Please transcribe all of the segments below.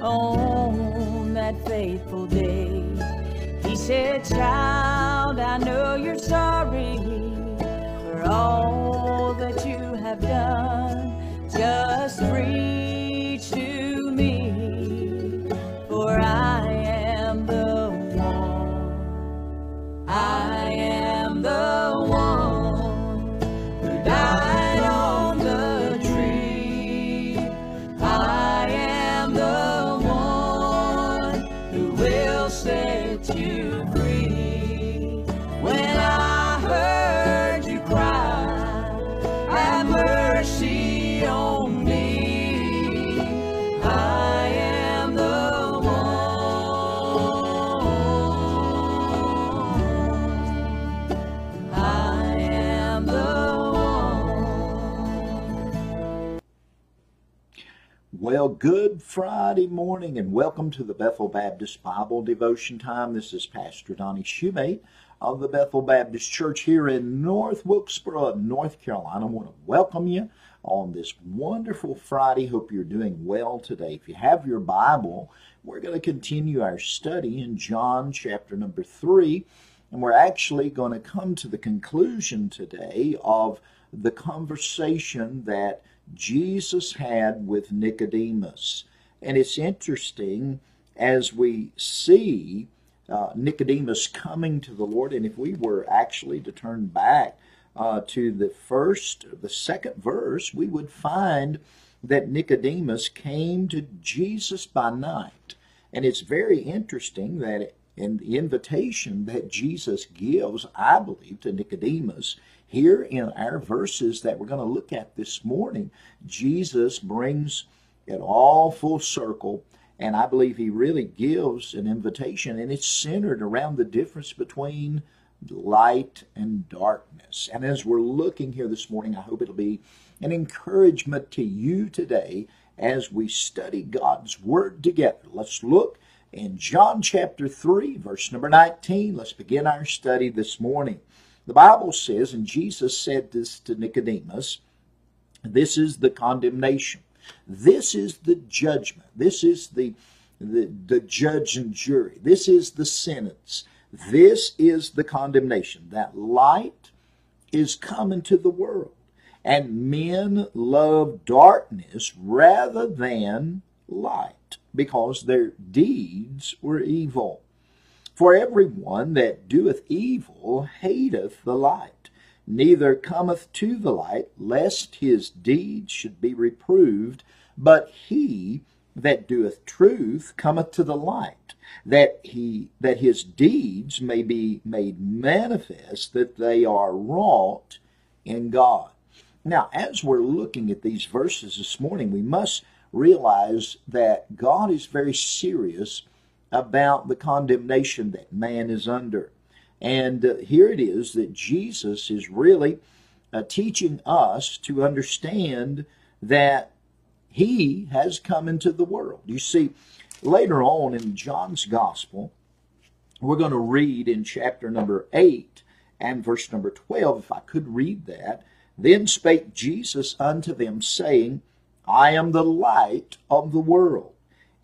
on that faithful day. He said, Child, I know you're sorry for all that you have done. Just reach Well, good Friday morning and welcome to the Bethel Baptist Bible Devotion Time. This is Pastor Donnie Shumate of the Bethel Baptist Church here in North Wilkesboro, North Carolina. I want to welcome you on this wonderful Friday. Hope you're doing well today. If you have your Bible, we're going to continue our study in John chapter number 3. And we're actually going to come to the conclusion today of the conversation that Jesus had with Nicodemus. And it's interesting as we see uh, Nicodemus coming to the Lord, and if we were actually to turn back uh, to the first, the second verse, we would find that Nicodemus came to Jesus by night. And it's very interesting that in the invitation that Jesus gives, I believe, to Nicodemus, here in our verses that we're going to look at this morning, Jesus brings it all full circle. And I believe he really gives an invitation, and it's centered around the difference between light and darkness. And as we're looking here this morning, I hope it'll be an encouragement to you today as we study God's Word together. Let's look in John chapter 3, verse number 19. Let's begin our study this morning. The Bible says, and Jesus said this to Nicodemus, this is the condemnation. This is the judgment. This is the, the, the judge and jury. This is the sentence. This is the condemnation. That light is come into the world. And men love darkness rather than light because their deeds were evil. For everyone that doeth evil hateth the light, neither cometh to the light, lest his deeds should be reproved. But he that doeth truth cometh to the light, that he that his deeds may be made manifest that they are wrought in God. Now, as we're looking at these verses this morning, we must realize that God is very serious about the condemnation that man is under. And uh, here it is that Jesus is really uh, teaching us to understand that he has come into the world. You see, later on in John's gospel, we're going to read in chapter number 8 and verse number 12, if I could read that. Then spake Jesus unto them, saying, I am the light of the world.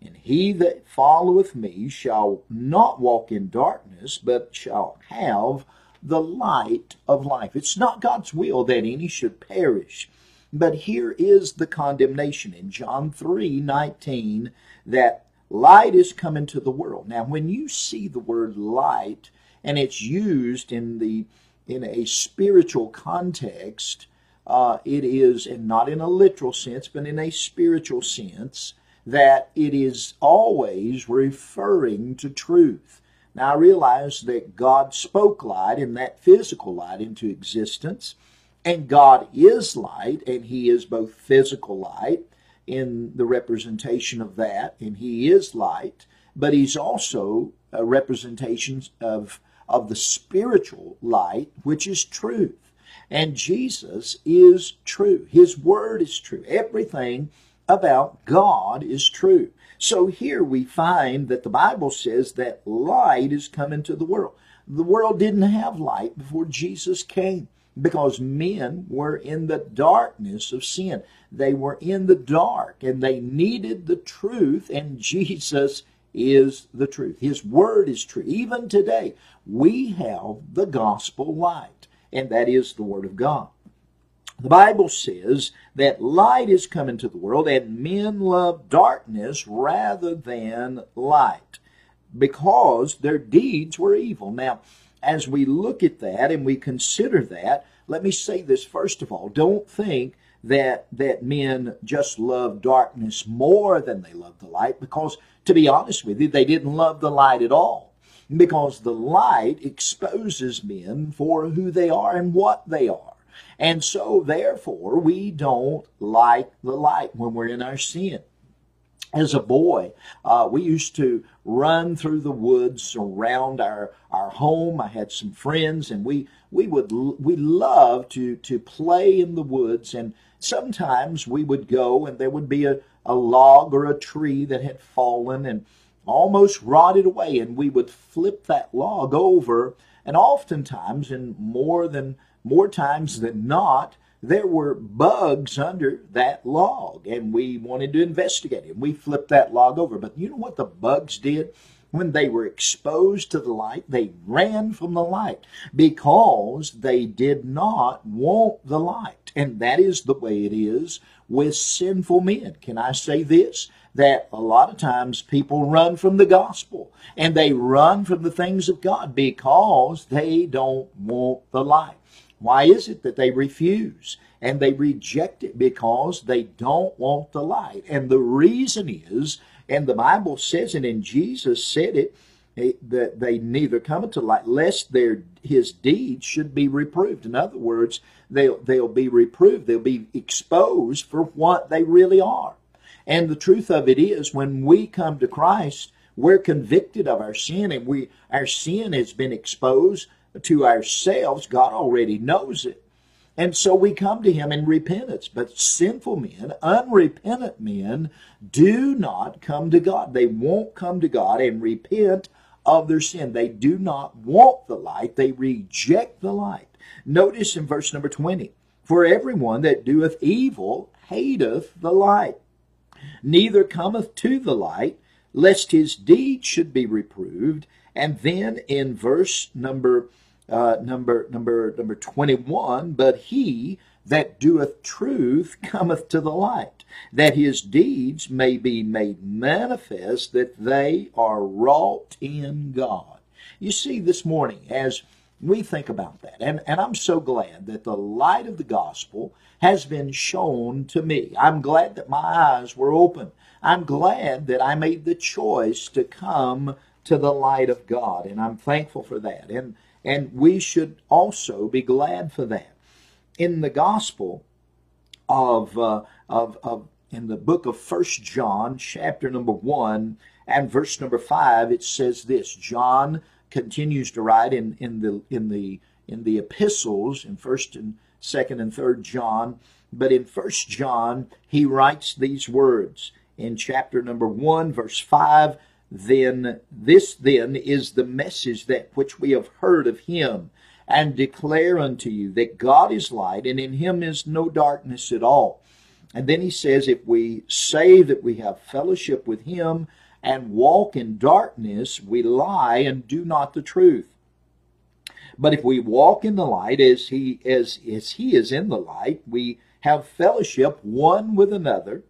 And he that followeth me shall not walk in darkness, but shall have the light of life. It's not God's will that any should perish. But here is the condemnation in John 3 19 that light is come into the world. Now, when you see the word light and it's used in the in a spiritual context, uh, it is, and not in a literal sense, but in a spiritual sense, that it is always referring to truth. Now, I realize that God spoke light and that physical light into existence, and God is light, and He is both physical light in the representation of that, and He is light, but He's also a representation of, of the spiritual light, which is truth. And Jesus is true. His word is true. Everything about God is true. So here we find that the Bible says that light is come into the world. The world didn't have light before Jesus came because men were in the darkness of sin. They were in the dark and they needed the truth, and Jesus is the truth. His word is true. Even today, we have the gospel light, and that is the word of God. The Bible says that light is come into the world, and men love darkness rather than light because their deeds were evil. Now, as we look at that and we consider that, let me say this first of all. Don't think that that men just love darkness more than they love the light because to be honest with you, they didn't love the light at all. Because the light exposes men for who they are and what they are. And so therefore we don't like the light when we're in our sin as a boy, uh, we used to run through the woods around our, our home. I had some friends, and we we would we loved to to play in the woods. And sometimes we would go, and there would be a, a log or a tree that had fallen and almost rotted away, and we would flip that log over. And oftentimes, and more than more times than not, there were bugs under that log and we wanted to investigate it. We flipped that log over. But you know what the bugs did? When they were exposed to the light, they ran from the light because they did not want the light. And that is the way it is with sinful men. Can I say this? That a lot of times people run from the gospel and they run from the things of God because they don't want the light. Why is it that they refuse and they reject it? Because they don't want the light. And the reason is, and the Bible says it, and Jesus said it, eh, that they neither come to light lest their his deeds should be reproved. In other words, they'll they'll be reproved. They'll be exposed for what they really are. And the truth of it is, when we come to Christ, we're convicted of our sin, and we our sin has been exposed to ourselves, God already knows it. And so we come to Him in repentance. But sinful men, unrepentant men, do not come to God. They won't come to God and repent of their sin. They do not want the light. They reject the light. Notice in verse number 20 For everyone that doeth evil hateth the light, neither cometh to the light, lest his deeds should be reproved. And then in verse number uh, number number number 21 but he that doeth truth cometh to the light that his deeds may be made manifest that they are wrought in god you see this morning as we think about that. And, and i'm so glad that the light of the gospel has been shown to me. I'm glad that my eyes were open. I'm glad that i made the choice to come to the light of god and i'm thankful for that. And and we should also be glad for that. In the Gospel of, uh, of, of in the book of First John, chapter number 1, and verse number 5, it says this John continues to write in, in, the, in, the, in the epistles, in 1st and 2nd and 3rd John, but in First John, he writes these words in chapter number 1, verse 5 then this then is the message that which we have heard of him and declare unto you that God is light and in him is no darkness at all. And then he says, if we say that we have fellowship with him and walk in darkness, we lie and do not the truth. But if we walk in the light as he as, as he is in the light, we have fellowship one with another,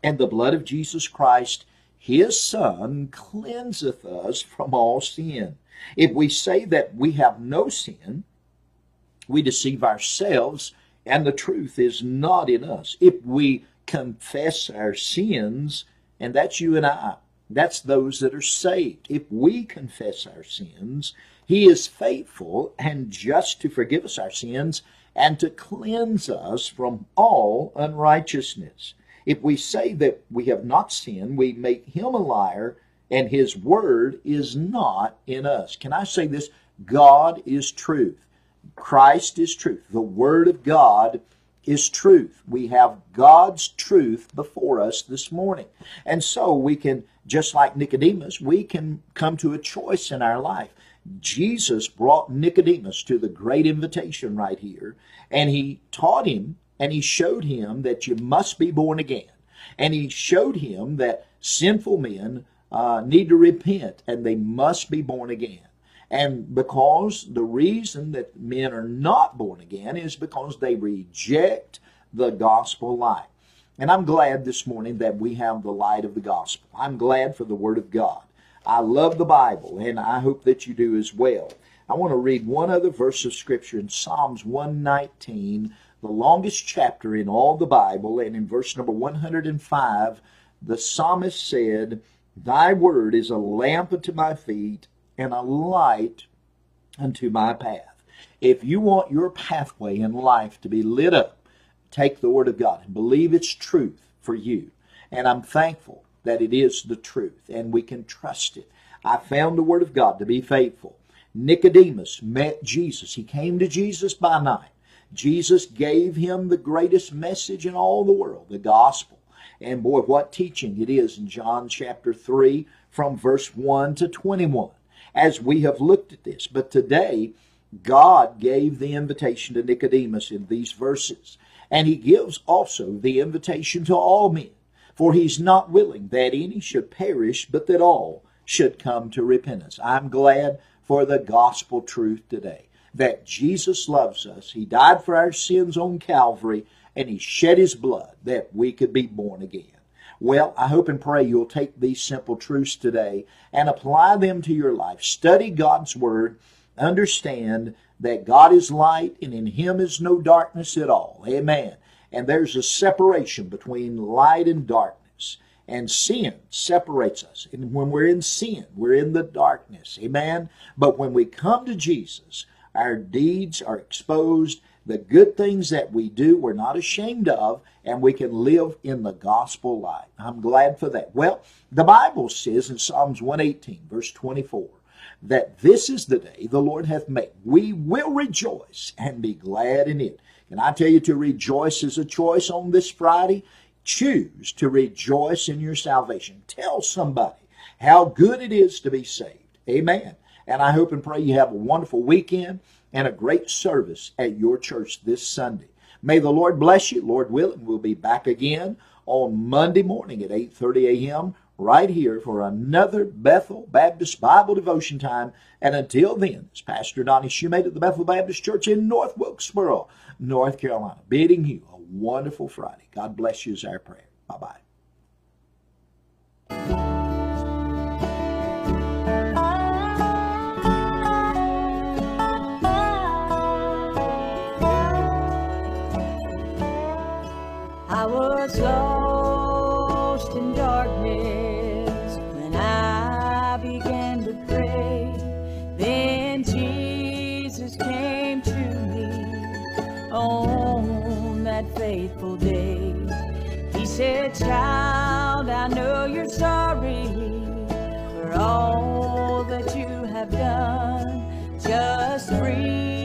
and the blood of Jesus Christ his Son cleanseth us from all sin. If we say that we have no sin, we deceive ourselves and the truth is not in us. If we confess our sins, and that's you and I, that's those that are saved. If we confess our sins, He is faithful and just to forgive us our sins and to cleanse us from all unrighteousness. If we say that we have not sinned, we make him a liar, and his word is not in us. Can I say this? God is truth. Christ is truth. The word of God is truth. We have God's truth before us this morning. And so we can, just like Nicodemus, we can come to a choice in our life. Jesus brought Nicodemus to the great invitation right here, and he taught him and he showed him that you must be born again. And he showed him that sinful men uh, need to repent and they must be born again. And because the reason that men are not born again is because they reject the gospel light. And I'm glad this morning that we have the light of the gospel. I'm glad for the Word of God. I love the Bible, and I hope that you do as well. I want to read one other verse of Scripture in Psalms 119, the longest chapter in all the Bible, and in verse number 105, the psalmist said, Thy word is a lamp unto my feet and a light unto my path. If you want your pathway in life to be lit up, take the Word of God and believe it's truth for you. And I'm thankful that it is the truth and we can trust it. I found the Word of God to be faithful. Nicodemus met Jesus. He came to Jesus by night. Jesus gave him the greatest message in all the world, the gospel. And boy, what teaching it is in John chapter 3 from verse 1 to 21 as we have looked at this. But today, God gave the invitation to Nicodemus in these verses. And he gives also the invitation to all men. For he's not willing that any should perish, but that all should come to repentance. I'm glad for the gospel truth today that Jesus loves us. He died for our sins on Calvary, and he shed his blood that we could be born again. Well, I hope and pray you'll take these simple truths today and apply them to your life. Study God's Word. Understand that God is light and in Him is no darkness at all. Amen. And there's a separation between light and darkness. And sin separates us. And when we're in sin, we're in the darkness. Amen. But when we come to Jesus, our deeds are exposed the good things that we do, we're not ashamed of, and we can live in the gospel light. I'm glad for that. Well, the Bible says in Psalms 118, verse 24, that this is the day the Lord hath made. We will rejoice and be glad in it. Can I tell you to rejoice is a choice on this Friday? Choose to rejoice in your salvation. Tell somebody how good it is to be saved. Amen. And I hope and pray you have a wonderful weekend and a great service at your church this Sunday. May the Lord bless you. Lord willing, we'll be back again on Monday morning at 8:30 a.m. right here for another Bethel Baptist Bible devotion time. And until then, it's Pastor Donnie Shumate at the Bethel Baptist Church in North Wilkesboro, North Carolina, bidding you a wonderful Friday. God bless you is our prayer. Bye-bye. I said, Child, I know you're sorry for all that you have done. Just reach